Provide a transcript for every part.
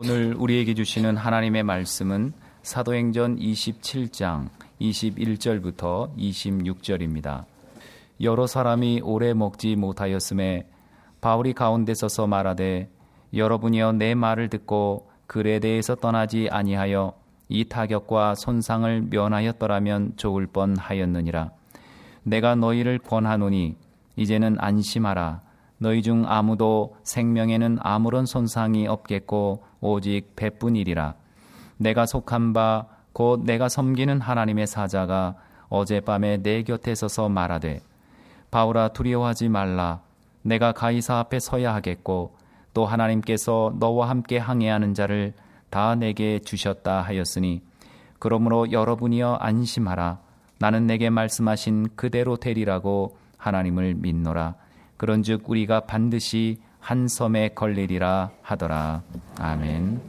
오늘 우리에게 주시는 하나님의 말씀은 사도행전 27장 21절부터 26절입니다. 여러 사람이 오래 먹지 못하였음에 바울이 가운데 서서 말하되 여러분이여 내 말을 듣고 글에 대해서 떠나지 아니하여 이 타격과 손상을 면하였더라면 좋을 뻔하였느니라. 내가 너희를 권하노니 이제는 안심하라. 너희 중 아무도 생명에는 아무런 손상이 없겠고 오직 배뿐이리라. 내가 속한 바 곧 내가 섬기는 하나님의 사자가 어젯밤에 내 곁에 서서 말하되 바울아 두려워하지 말라. 내가 가이사 앞에 서야 하겠고 또 하나님께서 너와 함께 항해하는 자를 다 내게 주셨다 하였으니 그러므로 여러분이여 안심하라. 나는 내게 말씀하신 그대로 되리라고 하나님을 믿노라. 그런즉 우리가 반드시 한 섬에 걸리리라 하더라. 아멘.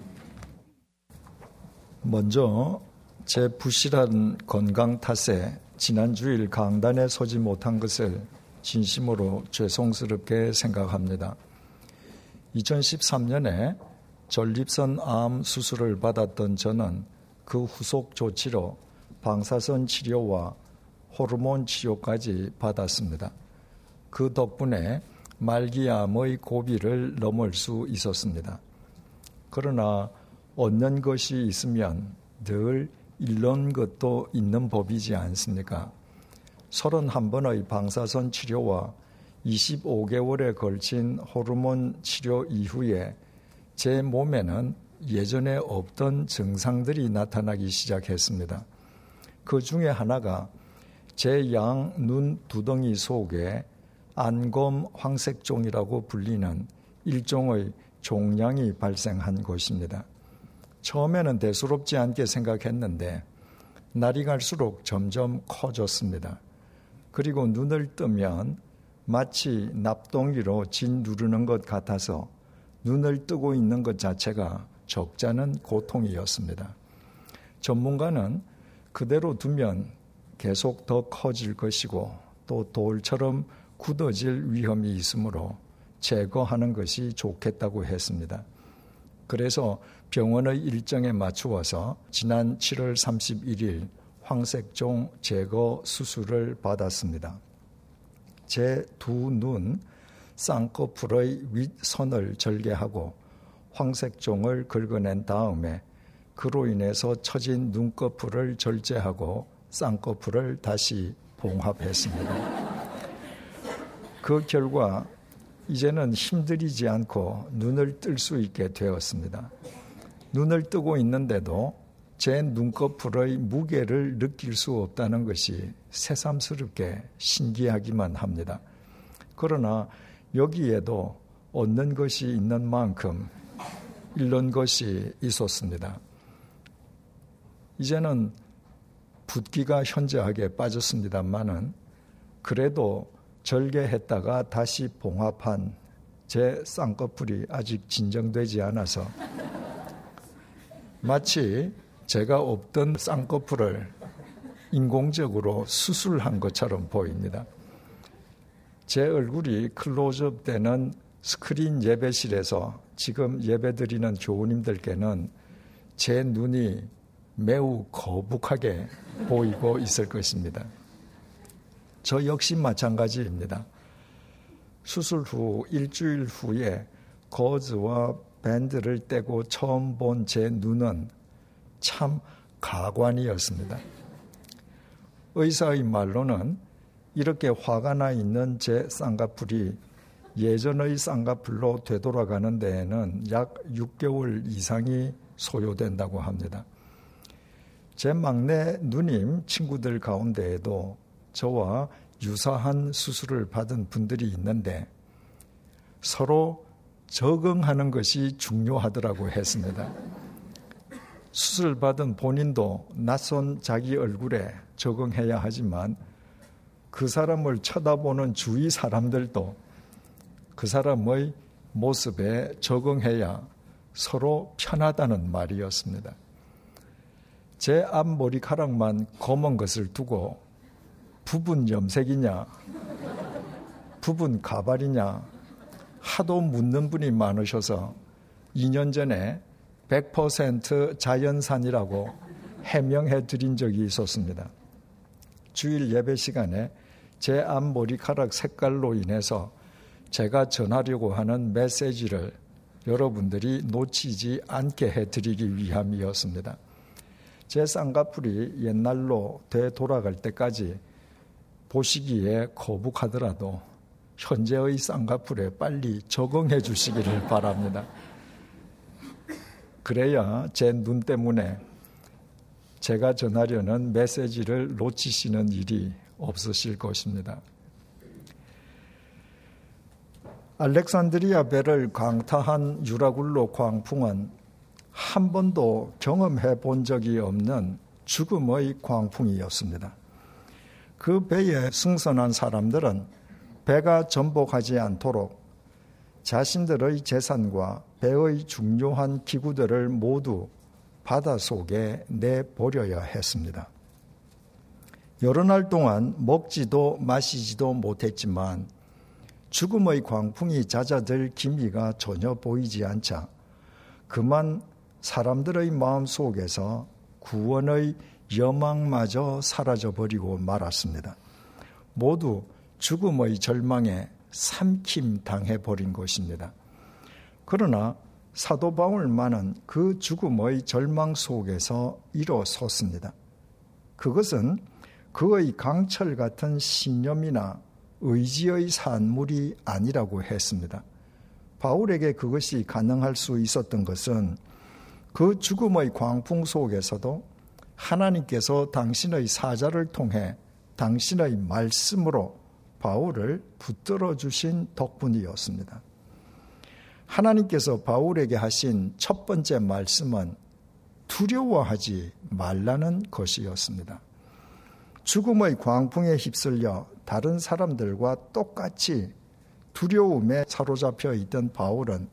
먼저 제 부실한 건강 탓에 지난 주일 강단에 서지 못한 것을 진심으로 죄송스럽게 생각합니다. 2013년에 전립선 암 수술을 받았던 저는 그 후속 조치로 방사선 치료와 호르몬 치료까지 받았습니다. 그 덕분에 말기암의 고비를 넘을 수 있었습니다. 그러나 얻는 것이 있으면 늘 잃는 것도 있는 법이지 않습니까? 31번의 방사선 치료와 25개월에 걸친 호르몬 치료 이후에 제 몸에는 예전에 없던 증상들이 나타나기 시작했습니다. 그 중에 하나가 제 양 눈 두덩이 속에 안검 황색종이라고 불리는 일종의 종양이 발생한 것입니다. 처음에는 대수롭지 않게 생각했는데 날이 갈수록 점점 커졌습니다. 그리고 눈을 뜨면 마치 납동기로 진 누르는 것 같아서 눈을 뜨고 있는 것 자체가 적잖은 고통이었습니다. 전문가는 그대로 두면 계속 더 커질 것이고 또 돌처럼 굳어질 위험이 있으므로 제거하는 것이 좋겠다고 했습니다. 그래서 병원의 일정에 맞추어서 지난 7월 31일 황색종 제거 수술을 받았습니다. 제 두 눈 쌍꺼풀의 윗선을 절개하고 황색종을 긁어낸 다음에 그로 인해서 처진 눈꺼풀을 절제하고 쌍꺼풀을 다시 봉합했습니다. 그 결과 이제는 힘들이지 않고 눈을 뜰 수 있게 되었습니다. 눈을 뜨고 있는데도 제 눈꺼풀의 무게를 느낄 수 없다는 것이 새삼스럽게 신기하기만 합니다. 그러나 여기에도 얻는 것이 있는 만큼 잃는 것이 있었습니다. 이제는 붓기가 현저하게 빠졌습니다만은 그래도 절개했다가 다시 봉합한 제 쌍꺼풀이 아직 진정되지 않아서 마치 제가 없던 쌍꺼풀을 인공적으로 수술한 것처럼 보입니다. 제 얼굴이 클로즈업 되는 스크린 예배실에서 지금 예배드리는 교우님들께는 제 눈이 매우 거북하게 보이고 있을 것입니다. 저 역시 마찬가지입니다. 수술 후 일주일 후에 거즈와 밴드를 떼고 처음 본 제 눈은 참 가관이었습니다. 의사의 말로는 이렇게 화가 나 있는 제 쌍꺼풀이 예전의 쌍꺼풀로 되돌아가는 데에는 약 6개월 이상이 소요된다고 합니다. 제 막내 누님 친구들 가운데에도 저와 유사한 수술을 받은 분들이 있는데 서로 적응하는 것이 중요하더라고 했습니다. 수술 받은 본인도 낯선 자기 얼굴에 적응해야 하지만 그 사람을 쳐다보는 주위 사람들도 그 사람의 모습에 적응해야 서로 편하다는 말이었습니다. 제 앞머리카락만 검은 것을 두고 부분 염색이냐, 부분 가발이냐, 하도 묻는 분이 많으셔서 2년 전에 100% 자연산이라고 해명해 드린 적이 있었습니다. 주일 예배 시간에 제 앞머리카락 색깔로 인해서 제가 전하려고 하는 메시지를 여러분들이 놓치지 않게 해드리기 위함이었습니다. 제 쌍꺼풀이 옛날로 되돌아갈 때까지 보시기에 거북하더라도 현재의 쌍꺼풀에 빨리 적응해 주시기를 바랍니다. 그래야 제 눈 때문에 제가 전하려는 메시지를 놓치시는 일이 없으실 것입니다. 알렉산드리아 배를 강타한 유라굴로 광풍은 한 번도 경험해 본 적이 없는 죽음의 광풍이었습니다. 그 배에 승선한 사람들은 배가 전복하지 않도록 자신들의 재산과 배의 중요한 기구들을 모두 바다 속에 내버려야 했습니다. 여러 날 동안 먹지도 마시지도 못했지만 죽음의 광풍이 잦아들 기미가 전혀 보이지 않자 그만 사람들의 마음 속에서 구원의 여망마저 사라져버리고 말았습니다. 모두 죽음의 절망에 삼킴 당해버린 것입니다. 그러나 사도 바울만은 그 죽음의 절망 속에서 일어섰습니다. 그것은 그의 강철 같은 신념이나 의지의 산물이 아니라고 했습니다. 바울에게 그것이 가능할 수 있었던 것은 그 죽음의 광풍 속에서도 하나님께서 당신의 사자를 통해 당신의 말씀으로 바울을 붙들어 주신 덕분이었습니다. 하나님께서 바울에게 하신 첫 번째 말씀은 두려워하지 말라는 것이었습니다. 죽음의 광풍에 휩쓸려 다른 사람들과 똑같이 두려움에 사로잡혀 있던 바울은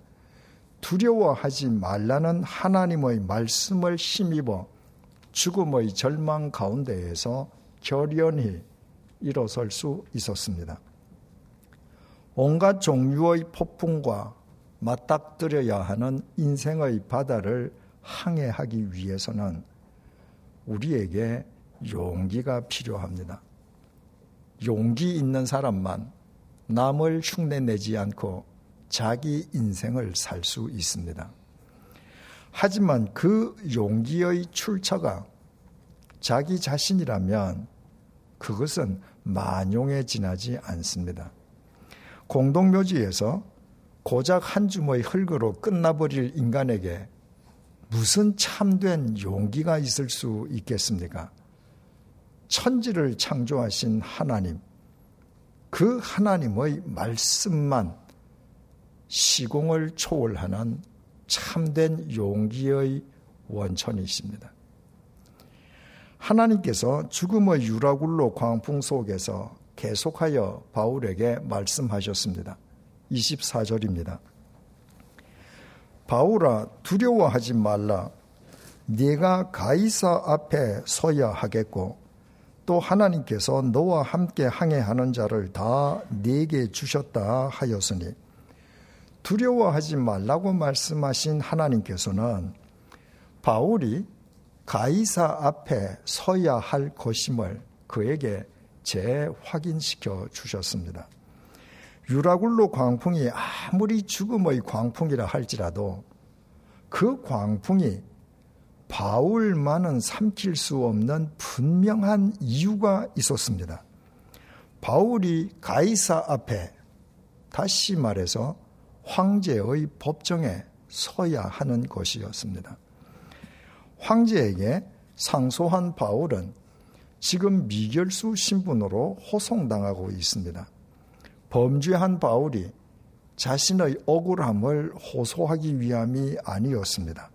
두려워하지 말라는 하나님의 말씀을 힘입어 죽음의 절망 가운데에서 결연히 일어설 수 있었습니다. 온갖 종류의 폭풍과 맞닥뜨려야 하는 인생의 바다를 항해하기 위해서는 우리에게 용기가 필요합니다. 용기 있는 사람만 남을 흉내내지 않고 자기 인생을 살 수 있습니다. 하지만 그 용기의 출처가 자기 자신이라면 그것은 만용에 지나지 않습니다. 공동묘지에서 고작 한 줌의 흙으로 끝나버릴 인간에게 무슨 참된 용기가 있을 수 있겠습니까? 천지를 창조하신 하나님, 그 하나님의 말씀만 시공을 초월하는 참된 용기의 원천이십니다. 하나님께서 죽음의 유라굴로 광풍 속에서 계속하여 바울에게 말씀하셨습니다. 24절입니다. 바울아 두려워하지 말라. 네가 가이사 앞에 서야 하겠고 또 하나님께서 너와 함께 항해하는 자를 다 네게 주셨다 하였으니 두려워하지 말라고 말씀하신 하나님께서는 바울이 가이사 앞에 서야 할 것임을 그에게 재확인시켜 주셨습니다. 유라굴로 광풍이 아무리 죽음의 광풍이라 할지라도 그 광풍이 바울만은 삼킬 수 없는 분명한 이유가 있었습니다. 바울이 가이사 앞에 다시 말해서 황제의 법정에 서야 하는 것이었습니다. 황제에게 상소한 바울은 지금 미결수 신분으로 호송당하고 있습니다. 범죄한 바울이 자신의 억울함을 호소하기 위함이 아니었습니다.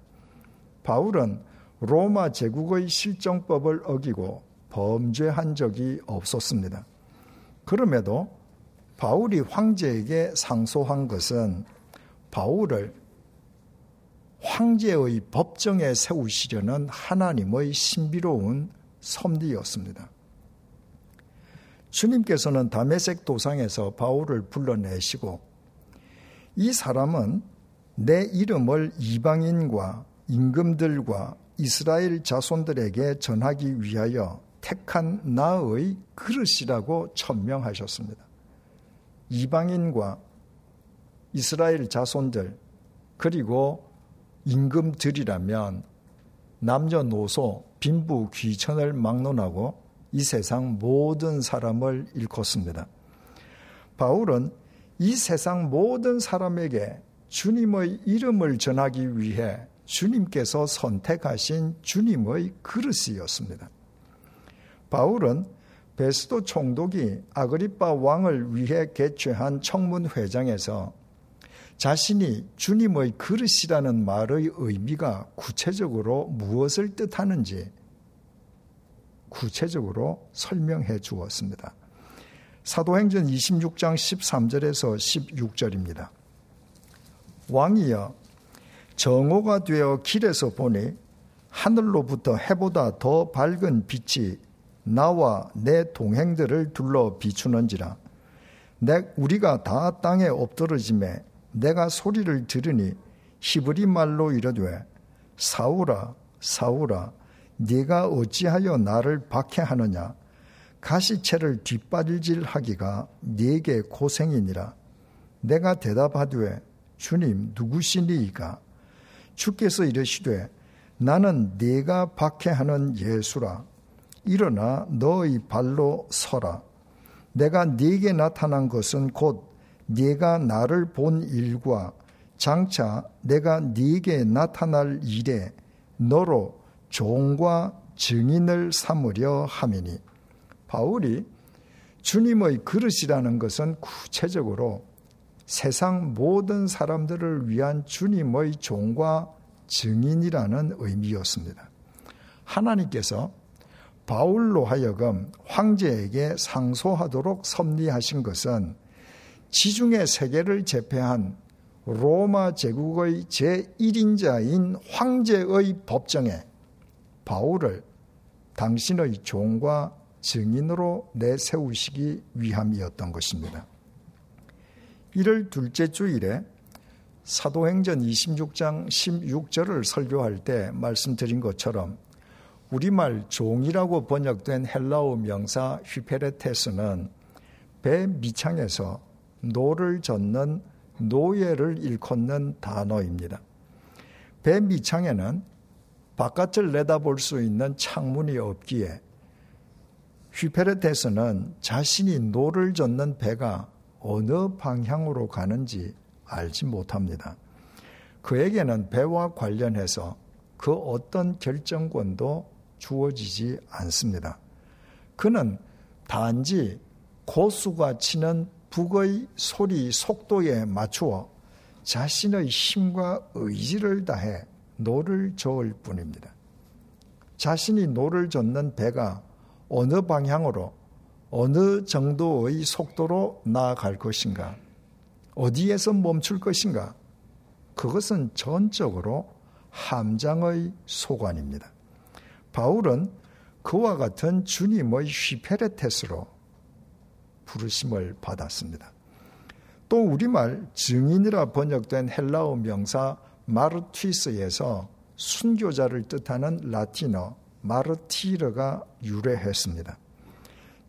바울은 로마 제국의 실정법을 어기고 범죄한 적이 없었습니다. 그럼에도 바울이 황제에게 상소한 것은 바울을 황제의 법정에 세우시려는 하나님의 신비로운 섭리였습니다. 주님께서는 다메섹 도상에서 바울을 불러내시고 이 사람은 내 이름을 이방인과 임금들과 이스라엘 자손들에게 전하기 위하여 택한 나의 그릇이라고 천명하셨습니다. 이방인과 이스라엘 자손들 그리고 임금들이라면 남녀노소 빈부 귀천을 막론하고 이 세상 모든 사람을 일컫습니다. 바울은 이 세상 모든 사람에게 주님의 이름을 전하기 위해 주님께서 선택하신 주님의 그릇이었습니다. 바울은 베스도 총독이 아그리파 왕을 위해 개최한 청문회장에서 자신이 주님의 그릇이라는 말의 의미가 구체적으로 무엇을 뜻하는지 구체적으로 설명해 주었습니다. 사도행전 26장 13절에서 16절입니다. 왕이여 정오가 되어 길에서 보니 하늘로부터 해보다 더 밝은 빛이 나와 내 동행들을 둘러 비추는지라. 내 우리가 다 땅에 엎드러짐에 내가 소리를 들으니 히브리 말로 이르되 사울아 사울아 네가 어찌하여 나를 박해하느냐? 가시채를 뒷바질질하기가 네게 고생이니라. 내가 대답하되 주님 누구시니이까? 주께서 이르시되 나는 네가 박해하는 예수라 일어나 너의 발로 서라 내가 네게 나타난 것은 곧 네가 나를 본 일과 장차 내가 네게 나타날 일에 너로 종과 증인을 삼으려 함이니 바울이 주님의 그릇이라는 것은 구체적으로 세상 모든 사람들을 위한 주님의 종과 증인이라는 의미였습니다. 하나님께서 바울로 하여금 황제에게 상소하도록 섭리하신 것은 지중해 세계를 제패한 로마 제국의 제1인자인 황제의 법정에 바울을 당신의 종과 증인으로 내세우시기 위함이었던 것입니다. 이를 둘째 주일에 사도행전 26장 16절을 설교할 때 말씀드린 것처럼 우리말 종이라고 번역된 헬라어 명사 휘페레테스는 배 밑창에서 노를 젓는 노예를 일컫는 단어입니다. 배 밑창에는 바깥을 내다볼 수 있는 창문이 없기에 ὑπηρέτης는 자신이 노를 젓는 배가 어느 방향으로 가는지 알지 못합니다. 그에게는 배와 관련해서 그 어떤 결정권도 주어지지 않습니다. 그는 단지 고수가 치는 북의 소리 속도에 맞추어 자신의 힘과 의지를 다해 노를 저을 뿐입니다. 자신이 노를 젓는 배가 어느 방향으로 어느 정도의 속도로 나아갈 것인가, 어디에서 멈출 것인가, 그것은 전적으로 함장의 소관입니다. 바울은 그와 같은 주님의 휘페레테스로 부르심을 받았습니다. 또 우리말 증인이라 번역된 헬라어 명사 마르티스에서 순교자를 뜻하는 라틴어 마르티르가 유래했습니다.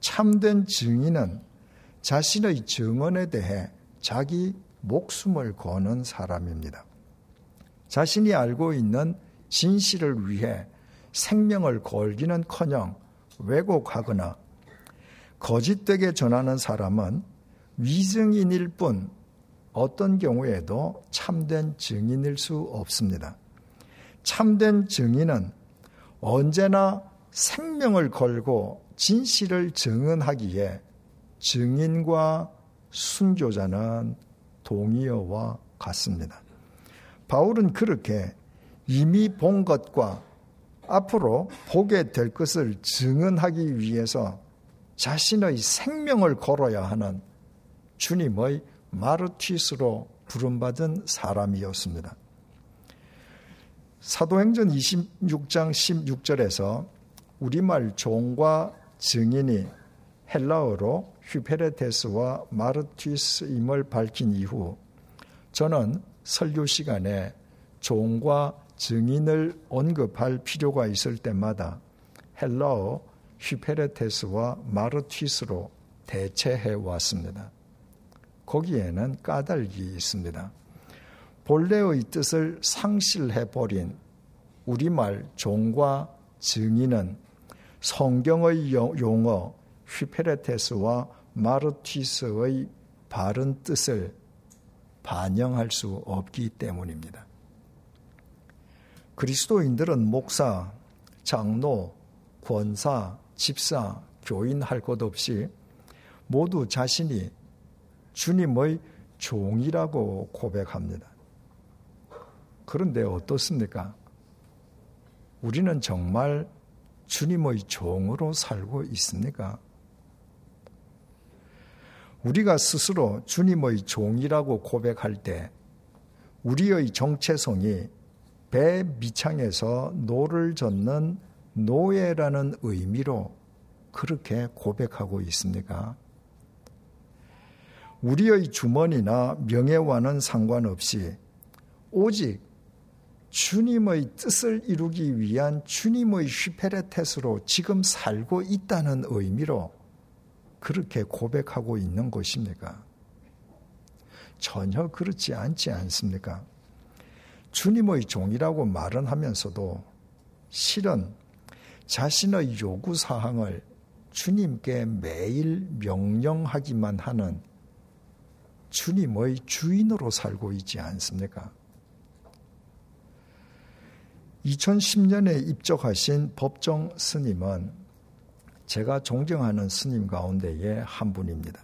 참된 증인은 자신의 증언에 대해 자기 목숨을 거는 사람입니다. 자신이 알고 있는 진실을 위해 생명을 걸기는 커녕 왜곡하거나 거짓되게 전하는 사람은 위증인일 뿐 어떤 경우에도 참된 증인일 수 없습니다. 참된 증인은 언제나 생명을 걸고 진실을 증언하기에 증인과 순교자는 동의어와 같습니다. 바울은 그렇게 이미 본 것과 앞으로 보게 될 것을 증언하기 위해서 자신의 생명을 걸어야 하는 주님의 마르티스로 부름받은 사람이었습니다. 사도행전 26장 16절에서 우리말 종과 증인이 헬라어로 휘페레테스와 마르티스임을 밝힌 이후 저는 설교 시간에 종과 증인을 언급할 필요가 있을 때마다 헬라어 휘페레테스와 마르티스로 대체해 왔습니다. 거기에는 까닭이 있습니다. 본래의 뜻을 상실해 버린 우리말 종과 증인은 성경의 용어 휘페레테스와 마르티스의 바른 뜻을 반영할 수 없기 때문입니다. 그리스도인들은 목사, 장로, 권사, 집사, 교인 할 것 없이 모두 자신이 주님의 종이라고 고백합니다. 그런데 어떻습니까? 우리는 정말 주님의 종으로 살고 있습니까? 우리가 스스로 주님의 종이라고 고백할 때 우리의 정체성이 배 밑창에서 노를 젓는 노예라는 의미로 그렇게 고백하고 있습니까? 우리의 주머니나 명예와는 상관없이 오직 주님의 뜻을 이루기 위한 주님의 휘페레테스로 지금 살고 있다는 의미로 그렇게 고백하고 있는 것입니까? 전혀 그렇지 않지 않습니까? 주님의 종이라고 말은 하면서도 실은 자신의 요구 사항을 주님께 매일 명령하기만 하는 주님의 주인으로 살고 있지 않습니까? 2010년에 입적하신 법정 스님은 제가 존경하는 스님 가운데의 한 분입니다.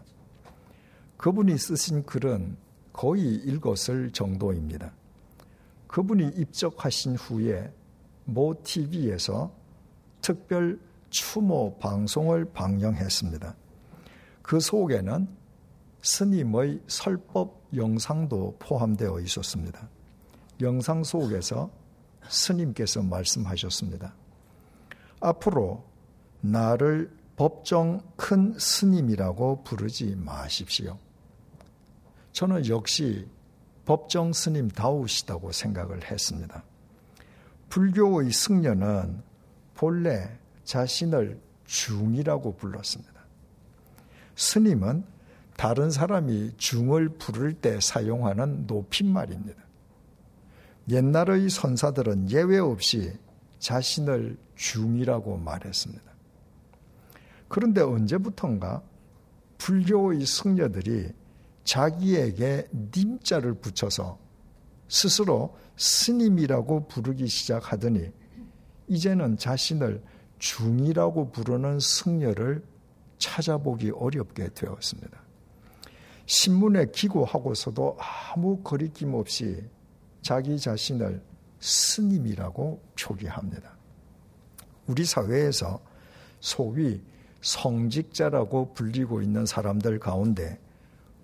그분이 쓰신 글은 거의 읽었을 정도입니다. 그분이 입적하신 후에 모 TV에서 특별 추모 방송을 방영했습니다. 그 속에는 스님의 설법 영상도 포함되어 있었습니다. 영상 속에서 스님께서 말씀하셨습니다. 앞으로 나를 법정 큰 스님이라고 부르지 마십시오. 저는 역시 법정 스님 다우시다고 생각을 했습니다. 불교의 승려는 본래 자신을 중이라고 불렀습니다. 스님은 다른 사람이 중을 부를 때 사용하는 높임말입니다. 옛날의 선사들은 예외 없이 자신을 중이라고 말했습니다. 그런데 언제부턴가 불교의 승려들이 자기에게 님자를 붙여서 스스로 스님이라고 부르기 시작하더니 이제는 자신을 중이라고 부르는 승려를 찾아보기 어렵게 되었습니다. 신문에 기고하고서도 아무 거리낌 없이 자기 자신을 스님이라고 표기합니다. 우리 사회에서 소위 성직자라고 불리고 있는 사람들 가운데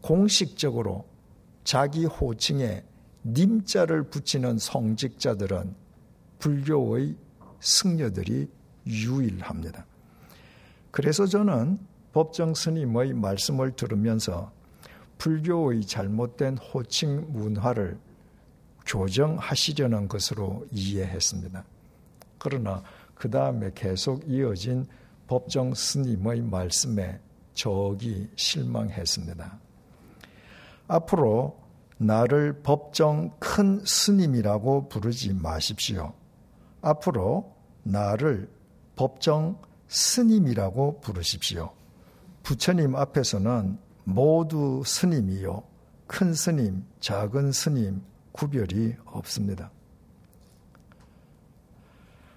공식적으로 자기 호칭에 님자를 붙이는 성직자들은 불교의 승려들이 유일합니다. 그래서 저는 법정 스님의 말씀을 들으면서 불교의 잘못된 호칭 문화를 교정하시려는 것으로 이해했습니다. 그러나 그 다음에 계속 이어진 법정 스님의 말씀에 저기 실망했습니다. 앞으로 나를 법정 큰 스님이라고 부르지 마십시오. 앞으로 나를 법정 스님이라고 부르십시오. 부처님 앞에서는 모두 스님이요. 큰 스님, 작은 스님 구별이 없습니다.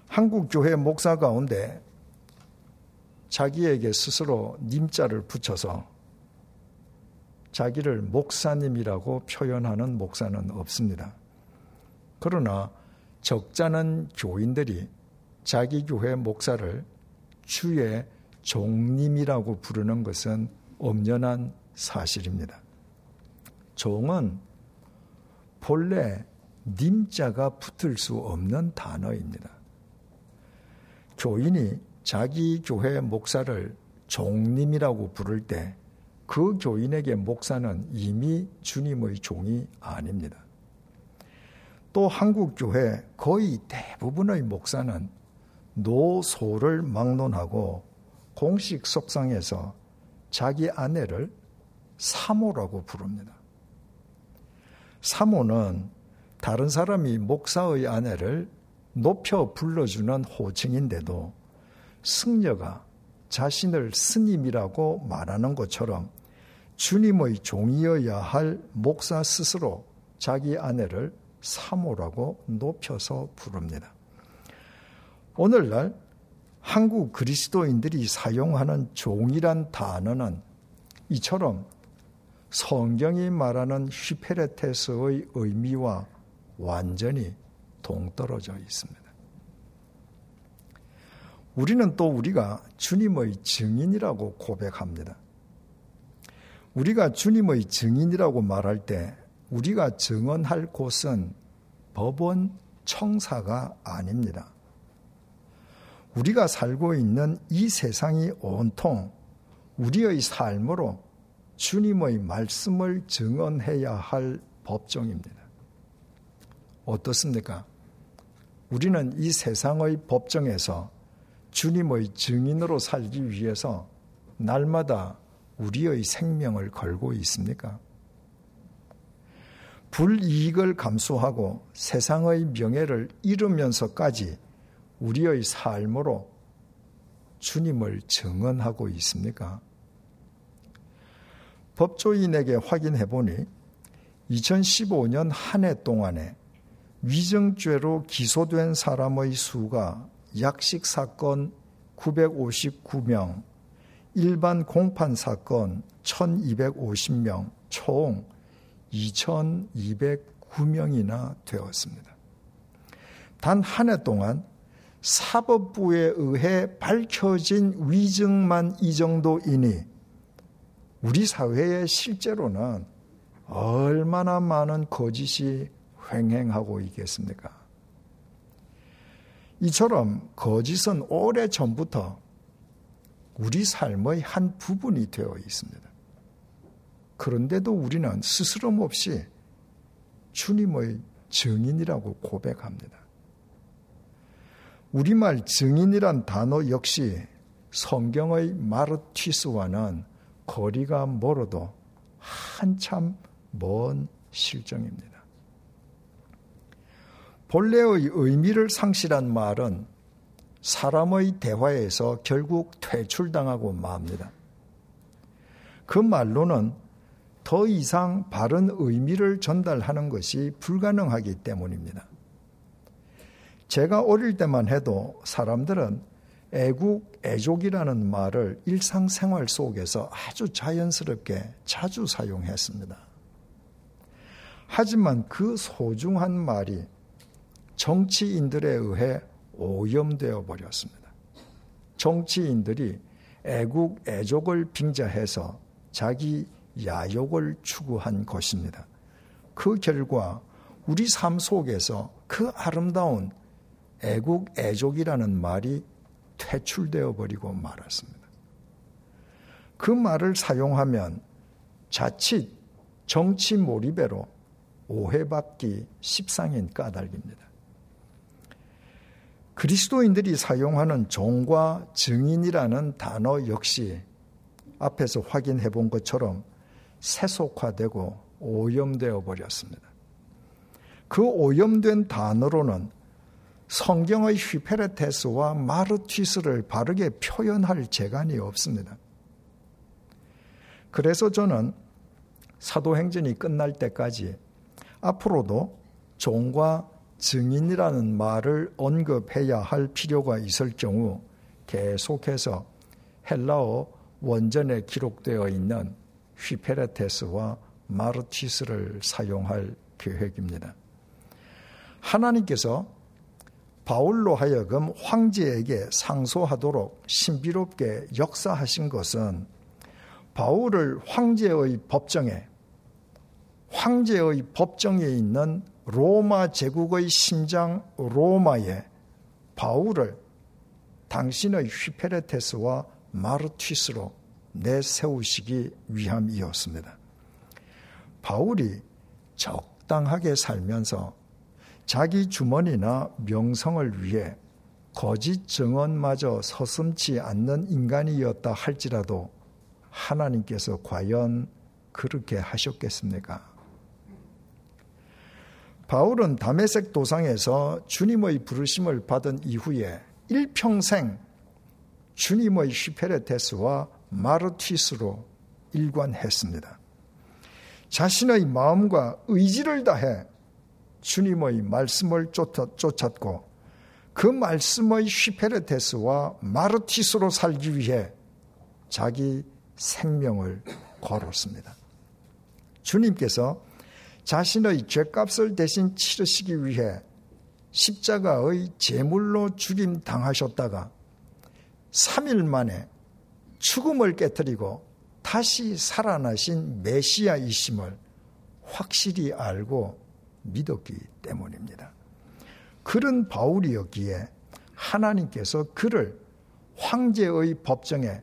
한국교회 목사 가운데 자기에게 스스로 님자를 붙여서 자기를 목사님이라고 표현하는 목사는 없습니다. 그러나 적잖은 교인들이 자기 교회 목사를 주의 종님이라고 부르는 것은 엄연한 사실입니다. 종은 본래 님자가 붙을 수 없는 단어입니다. 교인이 자기 교회 목사를 종님이라고 부를 때 그 교인에게 목사는 이미 주님의 종이 아닙니다. 또 한국교회 거의 대부분의 목사는 노소를 막론하고 공식 속상에서 자기 아내를 사모라고 부릅니다. 사모는 다른 사람이 목사의 아내를 높여 불러주는 호칭인데도 승려가 자신을 스님이라고 말하는 것처럼 주님의 종이어야 할 목사 스스로 자기 아내를 사모라고 높여서 부릅니다. 오늘날 한국 그리스도인들이 사용하는 종이란 단어는 이처럼 성경이 말하는 휘페레테스의 의미와 완전히 동떨어져 있습니다. 우리는 또 우리가 주님의 증인이라고 고백합니다. 우리가 주님의 증인이라고 말할 때 우리가 증언할 곳은 법원 청사가 아닙니다. 우리가 살고 있는 이 세상이 온통 우리의 삶으로 주님의 말씀을 증언해야 할 법정입니다. 어떻습니까? 우리는 이 세상의 법정에서 주님의 증인으로 살기 위해서 날마다 우리의 생명을 걸고 있습니까? 불이익을 감수하고 세상의 명예를 잃으면서까지 우리의 삶으로 주님을 증언하고 있습니까? 법조인에게 확인해 보니 2015년 한 해 동안에 위증죄로 기소된 사람의 수가 약식 사건 959명, 일반 공판 사건 1250명, 총 2209명이나 되었습니다. 단 한 해 동안 사법부에 의해 밝혀진 위증만 이 정도이니 우리 사회에 실제로는 얼마나 많은 거짓이 횡행하고 있겠습니까? 이처럼 거짓은 오래 전부터 우리 삶의 한 부분이 되어 있습니다. 그런데도 우리는 스스럼 없이 주님의 증인이라고 고백합니다. 우리말 증인이란 단어 역시 성경의 마르티스와는 거리가 멀어도 한참 먼 실정입니다. 본래의 의미를 상실한 말은 사람의 대화에서 결국 퇴출당하고 맙니다. 그 말로는 더 이상 바른 의미를 전달하는 것이 불가능하기 때문입니다. 제가 어릴 때만 해도 사람들은 애국, 애족이라는 말을 일상생활 속에서 아주 자연스럽게 자주 사용했습니다. 하지만 그 소중한 말이 정치인들에 의해 오염되어 버렸습니다. 정치인들이 애국, 애족을 빙자해서 자기 야욕을 추구한 것입니다. 그 결과 우리 삶 속에서 그 아름다운 애국, 애족이라는 말이 퇴출되어 버리고 말았습니다. 그 말을 사용하면 자칫 정치 몰입배로 오해받기 십상인 까닭입니다. 그리스도인들이 사용하는 종과 증인이라는 단어 역시 앞에서 확인해 본 것처럼 세속화되고 오염되어 버렸습니다. 그 오염된 단어로는 성경의 휘페레테스와 마르티스를 바르게 표현할 재간이 없습니다. 그래서 저는 사도행전이 끝날 때까지 앞으로도 종과 증인이라는 말을 언급해야 할 필요가 있을 경우 계속해서 헬라어 원전에 기록되어 있는 휘페레테스와 마르티스를 사용할 계획입니다. 하나님께서 바울로 하여금 황제에게 상소하도록 신비롭게 역사하신 것은 바울을 황제의 법정에 황제의 법정에 있는 로마 제국의 심장 로마에 바울을 당신의 휘페레테스와 마르티스로 내세우시기 위함이었습니다. 바울이 적당하게 살면서 자기 주머니나 명성을 위해 거짓 증언마저 서슴치 않는 인간이었다 할지라도 하나님께서 과연 그렇게 하셨겠습니까? 바울은 담에색 도상에서 주님의 부르심을 받은 이후에 일평생 주님의 슈페레테스와 마르티스로 일관했습니다. 자신의 마음과 의지를 다해 주님의 말씀을 쫓았고 그 말씀의 슈페레테스와 마르티스로 살기 위해 자기 생명을 걸었습니다. 주님께서 자신의 죄값을 대신 치르시기 위해 십자가의 제물로 죽임 당하셨다가 3일 만에 죽음을 깨뜨리고 다시 살아나신 메시아이심을 확실히 알고 믿었기 때문입니다. 그런 바울이었기에 하나님께서 그를 황제의 법정에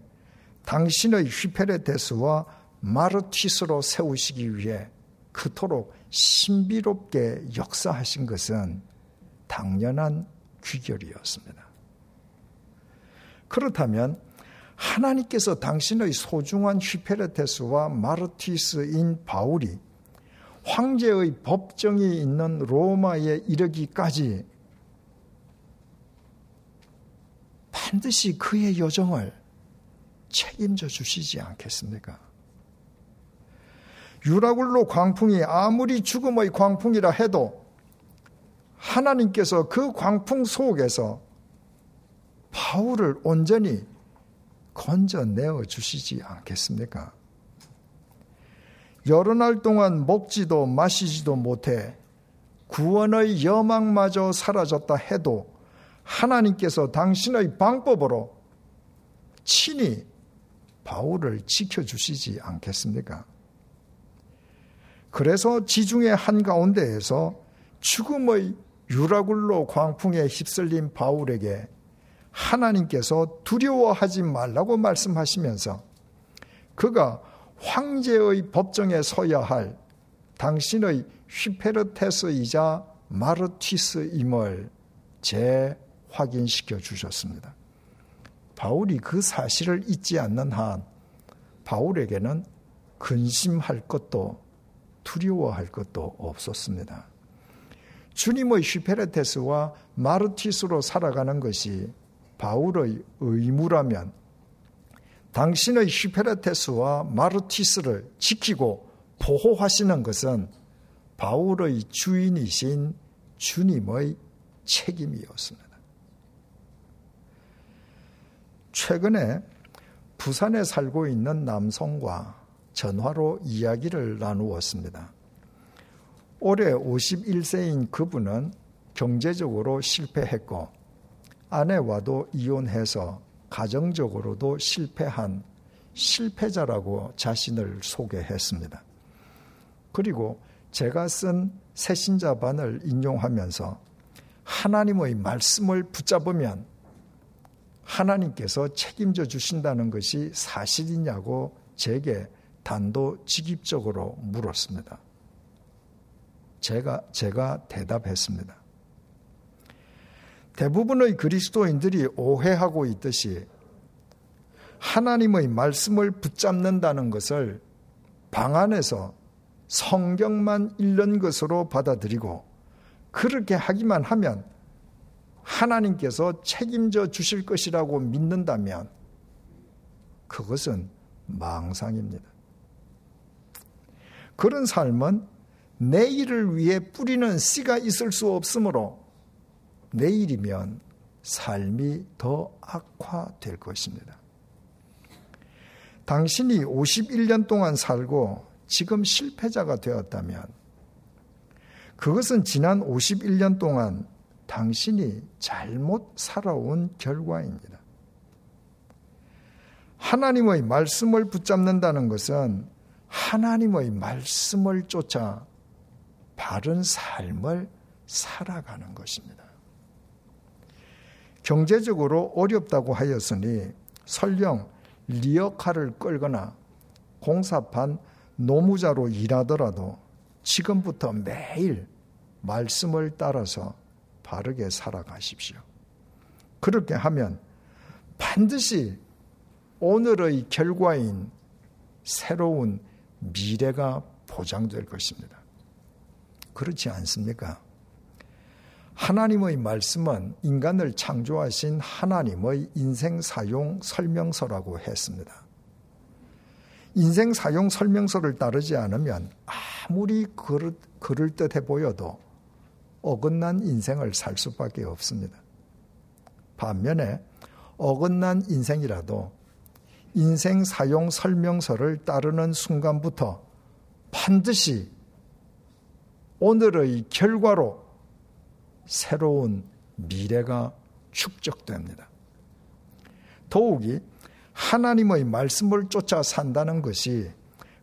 당신의 휘페레테스와 마르티스로 세우시기 위해 그토록 신비롭게 역사하신 것은 당연한 귀결이었습니다. 그렇다면 하나님께서 당신의 소중한 휘페레테스와 마르티스인 바울이 황제의 법정이 있는 로마에 이르기까지 반드시 그의 여정을 책임져 주시지 않겠습니까? 유라굴로 광풍이 아무리 죽음의 광풍이라 해도 하나님께서 그 광풍 속에서 바울을 온전히 건져내어 주시지 않겠습니까? 여러 날 동안 먹지도 마시지도 못해 구원의 여망마저 사라졌다 해도 하나님께서 당신의 방법으로 친히 바울을 지켜주시지 않겠습니까? 그래서 지중해 한가운데에서 죽음의 유라굴로 광풍에 휩쓸린 바울에게 하나님께서 두려워하지 말라고 말씀하시면서 그가 황제의 법정에 서야 할 당신의 휘페르테스이자 마르티스임을 재확인시켜 주셨습니다. 바울이 그 사실을 잊지 않는 한 바울에게는 근심할 것도 두려워할 것도 없었습니다. 주님의 휘페르테스와 마르티스로 살아가는 것이 바울의 의무라면 당신의 슈페르테스와 마르티스를 지키고 보호하시는 것은 바울의 주인이신 주님의 책임이었습니다. 최근에 부산에 살고 있는 남성과 전화로 이야기를 나누었습니다. 올해 51세인 그분은 경제적으로 실패했고 아내와도 이혼해서 가정적으로도 실패한 실패자라고 자신을 소개했습니다. 그리고 제가 쓴 새신자반을 인용하면서 하나님의 말씀을 붙잡으면 하나님께서 책임져 주신다는 것이 사실이냐고 제게 단도직입적으로 물었습니다. 제가, 제가 대답했습니다. 대부분의 그리스도인들이 오해하고 있듯이 하나님의 말씀을 붙잡는다는 것을 방 안에서 성경만 읽는 것으로 받아들이고 그렇게 하기만 하면 하나님께서 책임져 주실 것이라고 믿는다면 그것은 망상입니다. 그런 삶은 내일을 위해 뿌리는 씨가 있을 수 없으므로 내일이면 삶이 더 악화될 것입니다. 당신이 51년 동안 살고 지금 실패자가 되었다면 그것은 지난 51년 동안 당신이 잘못 살아온 결과입니다. 하나님의 말씀을 붙잡는다는 것은 하나님의 말씀을 쫓아 바른 삶을 살아가는 것입니다. 경제적으로 어렵다고 하였으니 설령 리어카를 끌거나 공사판 노무자로 일하더라도 지금부터 매일 말씀을 따라서 바르게 살아가십시오. 그렇게 하면 반드시 오늘의 결과인 새로운 미래가 보장될 것입니다. 그렇지 않습니까? 하나님의 말씀은 인간을 창조하신 하나님의 인생 사용 설명서라고 했습니다. 인생 사용 설명서를 따르지 않으면 아무리 그럴, 듯해 보여도 어긋난 인생을 살 수밖에 없습니다. 반면에 어긋난 인생이라도 인생 사용 설명서를 따르는 순간부터 반드시 오늘의 결과로 새로운 미래가 축적됩니다. 더욱이 하나님의 말씀을 쫓아 산다는 것이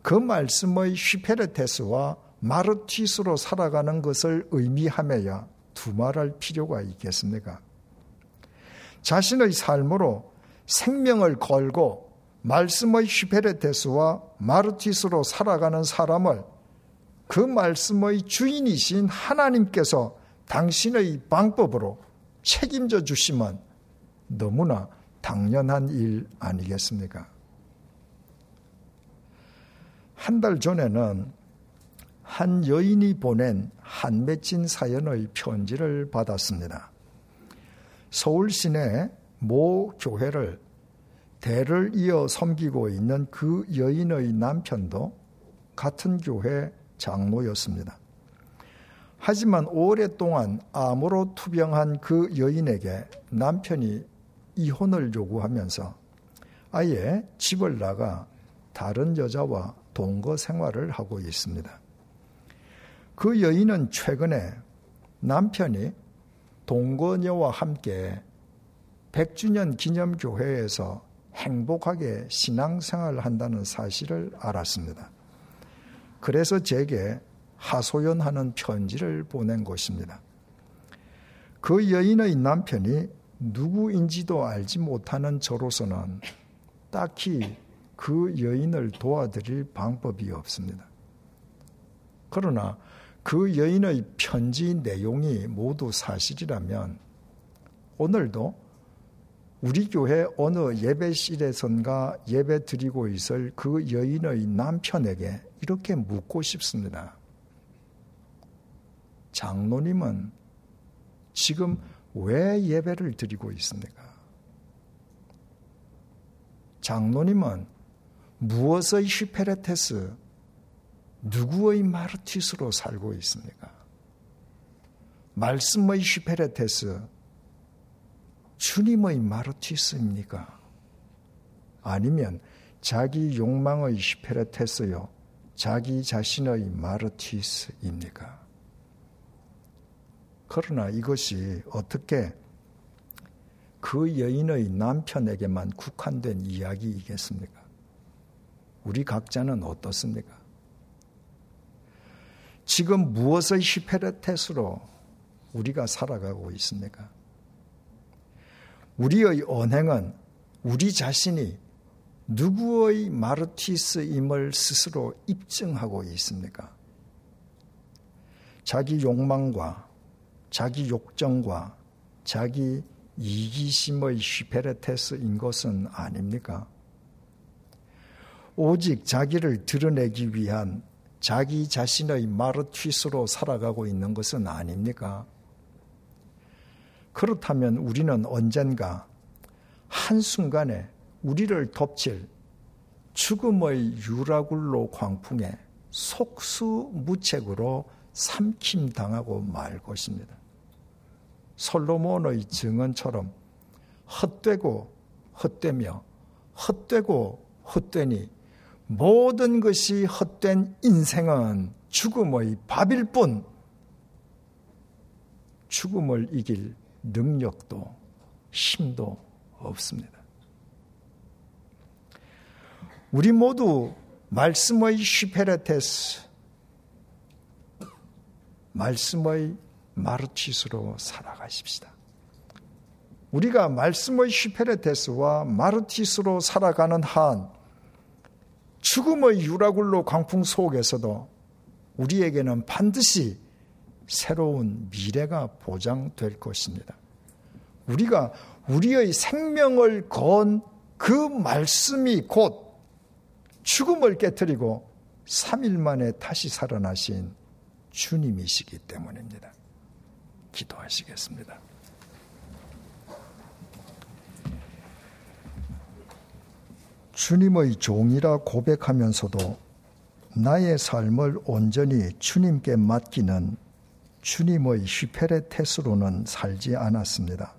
그 말씀의 휘페르테스와 마르티스로 살아가는 것을 의미하며야 두말할 필요가 있겠습니까? 자신의 삶으로 생명을 걸고 말씀의 휘페르테스와 마르티스로 살아가는 사람을 그 말씀의 주인이신 하나님께서 당신의 방법으로 책임져 주시면 너무나 당연한 일 아니겠습니까? 한 달 전에는 한 여인이 보낸 한 맺힌 사연의 편지를 받았습니다. 서울 시내 모 교회를 대를 이어 섬기고 있는 그 여인의 남편도 같은 교회 장로였습니다. 하지만 오랫동안 암으로 투병한 그 여인에게 남편이 이혼을 요구하면서 아예 집을 나가 다른 여자와 동거 생활을 하고 있습니다. 그 여인은 최근에 남편이 동거녀와 함께 100주년 기념교회에서 행복하게 신앙생활을 한다는 사실을 알았습니다. 그래서 제게 하소연하는 편지를 보낸 것입니다. 그 여인의 남편이 누구인지도 알지 못하는 저로서는 딱히 그 여인을 도와드릴 방법이 없습니다. 그러나 그 여인의 편지 내용이 모두 사실이라면 오늘도 우리 교회 어느 예배실에선가 예배 드리고 있을 그 여인의 남편에게 이렇게 묻고 싶습니다. 장로님은 지금 왜 예배를 드리고 있습니까? 장로님은 무엇의 휘페레테스, 누구의 마르티스로 살고 있습니까? 말씀의 휘페레테스, 주님의 마르티스입니까? 아니면 자기 욕망의 휘페레테스요, 자기 자신의 마르티스입니까? 그러나 이것이 어떻게 그 여인의 남편에게만 국한된 이야기이겠습니까? 우리 각자는 어떻습니까? 지금 무엇의 히페르테스로 우리가 살아가고 있습니까? 우리의 언행은 우리 자신이 누구의 마르티스임을 스스로 입증하고 있습니까? 자기 욕망과 자기 욕정과 자기 이기심의 휘페레테스인 것은 아닙니까? 오직 자기를 드러내기 위한 자기 자신의 마르튀스로 살아가고 있는 것은 아닙니까? 그렇다면 우리는 언젠가 한순간에 우리를 덮칠 죽음의 유라굴로 광풍에 속수무책으로 삼킴당하고 말 것입니다. 솔로몬의 증언처럼 헛되고 헛되며 헛되고 헛되니 모든 것이 헛된 인생은 죽음의 밥일 뿐 죽음을 이길 능력도 힘도 없습니다. 우리 모두 말씀의 휘페레테스, 말씀의 마르티스로 살아가십시다. 우리가 말씀의 휘페레테스와 마르티스로 살아가는 한 죽음의 유라굴로 광풍 속에서도 우리에게는 반드시 새로운 미래가 보장될 것입니다. 우리가 우리의 생명을 건 그 말씀이 곧 죽음을 깨뜨리고 3일 만에 다시 살아나신 주님이시기 때문입니다. 기도하시겠습니다. 주님의 종이라 고백하면서도 나의 삶을 온전히 주님께 맡기는 주님의 휘페레테스로는 살지 않았습니다.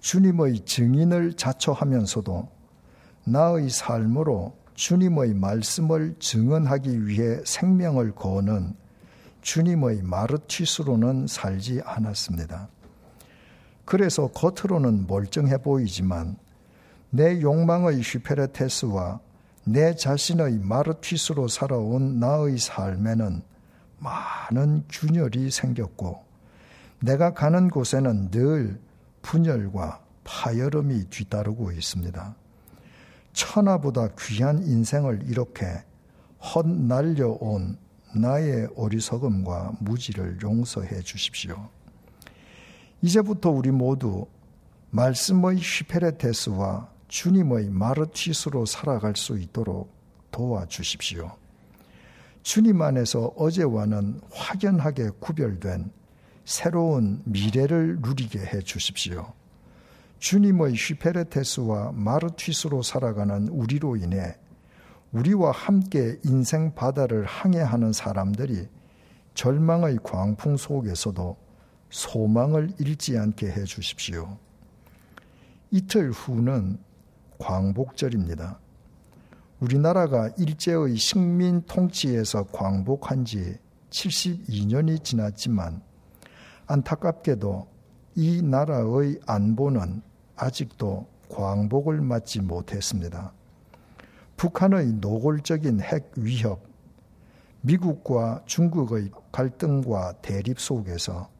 주님의 증인을 자처하면서도 나의 삶으로 주님의 말씀을 증언하기 위해 생명을 거는 주님의 마르티스로는 살지 않았습니다. 그래서 겉으로는 멀쩡해 보이지만 내 욕망의 휘페레테스와 내 자신의 마르티스로 살아온 나의 삶에는 많은 균열이 생겼고 내가 가는 곳에는 늘 분열과 파열음이 뒤따르고 있습니다. 천하보다 귀한 인생을 이렇게 헛날려온 나의 어리석음과 무지를 용서해 주십시오. 이제부터 우리 모두 말씀의 휘페레테스와 주님의 마르티스로 살아갈 수 있도록 도와주십시오. 주님 안에서 어제와는 확연하게 구별된 새로운 미래를 누리게 해 주십시오. 주님의 휘페레테스와 마르티스로 살아가는 우리로 인해 우리와 함께 인생 바다를 항해하는 사람들이 절망의 광풍 속에서도 소망을 잃지 않게 해 주십시오. 이틀 후는 광복절입니다. 우리나라가 일제의 식민 통치에서 광복한 지 72년이 지났지만 안타깝게도 이 나라의 안보는 아직도 광복을 맞지 못했습니다. 북한의 노골적인 핵 위협, 미국과 중국의 갈등과 대립 속에서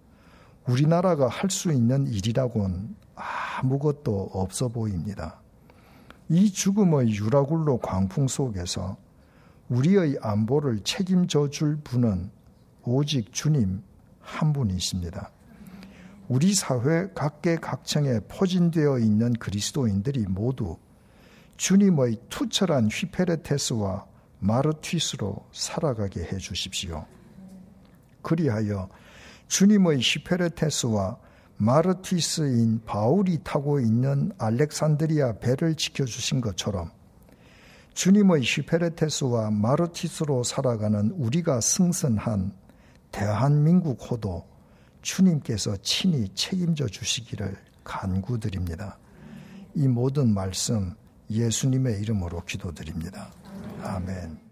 우리나라가 할 수 있는 일이라곤 아무것도 없어 보입니다. 이 죽음의 유라굴로 광풍 속에서 우리의 안보를 책임져 줄 분은 오직 주님 한 분이십니다. 우리 사회 각계각층에 포진되어 있는 그리스도인들이 모두 주님의 투철한 휘페레테스와 마르티스로 살아가게 해 주십시오. 그리하여 주님의 휘페레테스와 마르티스인 바울이 타고 있는 알렉산드리아 배를 지켜주신 것처럼 주님의 휘페레테스와 마르티스로 살아가는 우리가 승선한 대한민국 호도 주님께서 친히 책임져 주시기를 간구드립니다. 이 모든 말씀 예수님의 이름으로 기도드립니다. 아멘.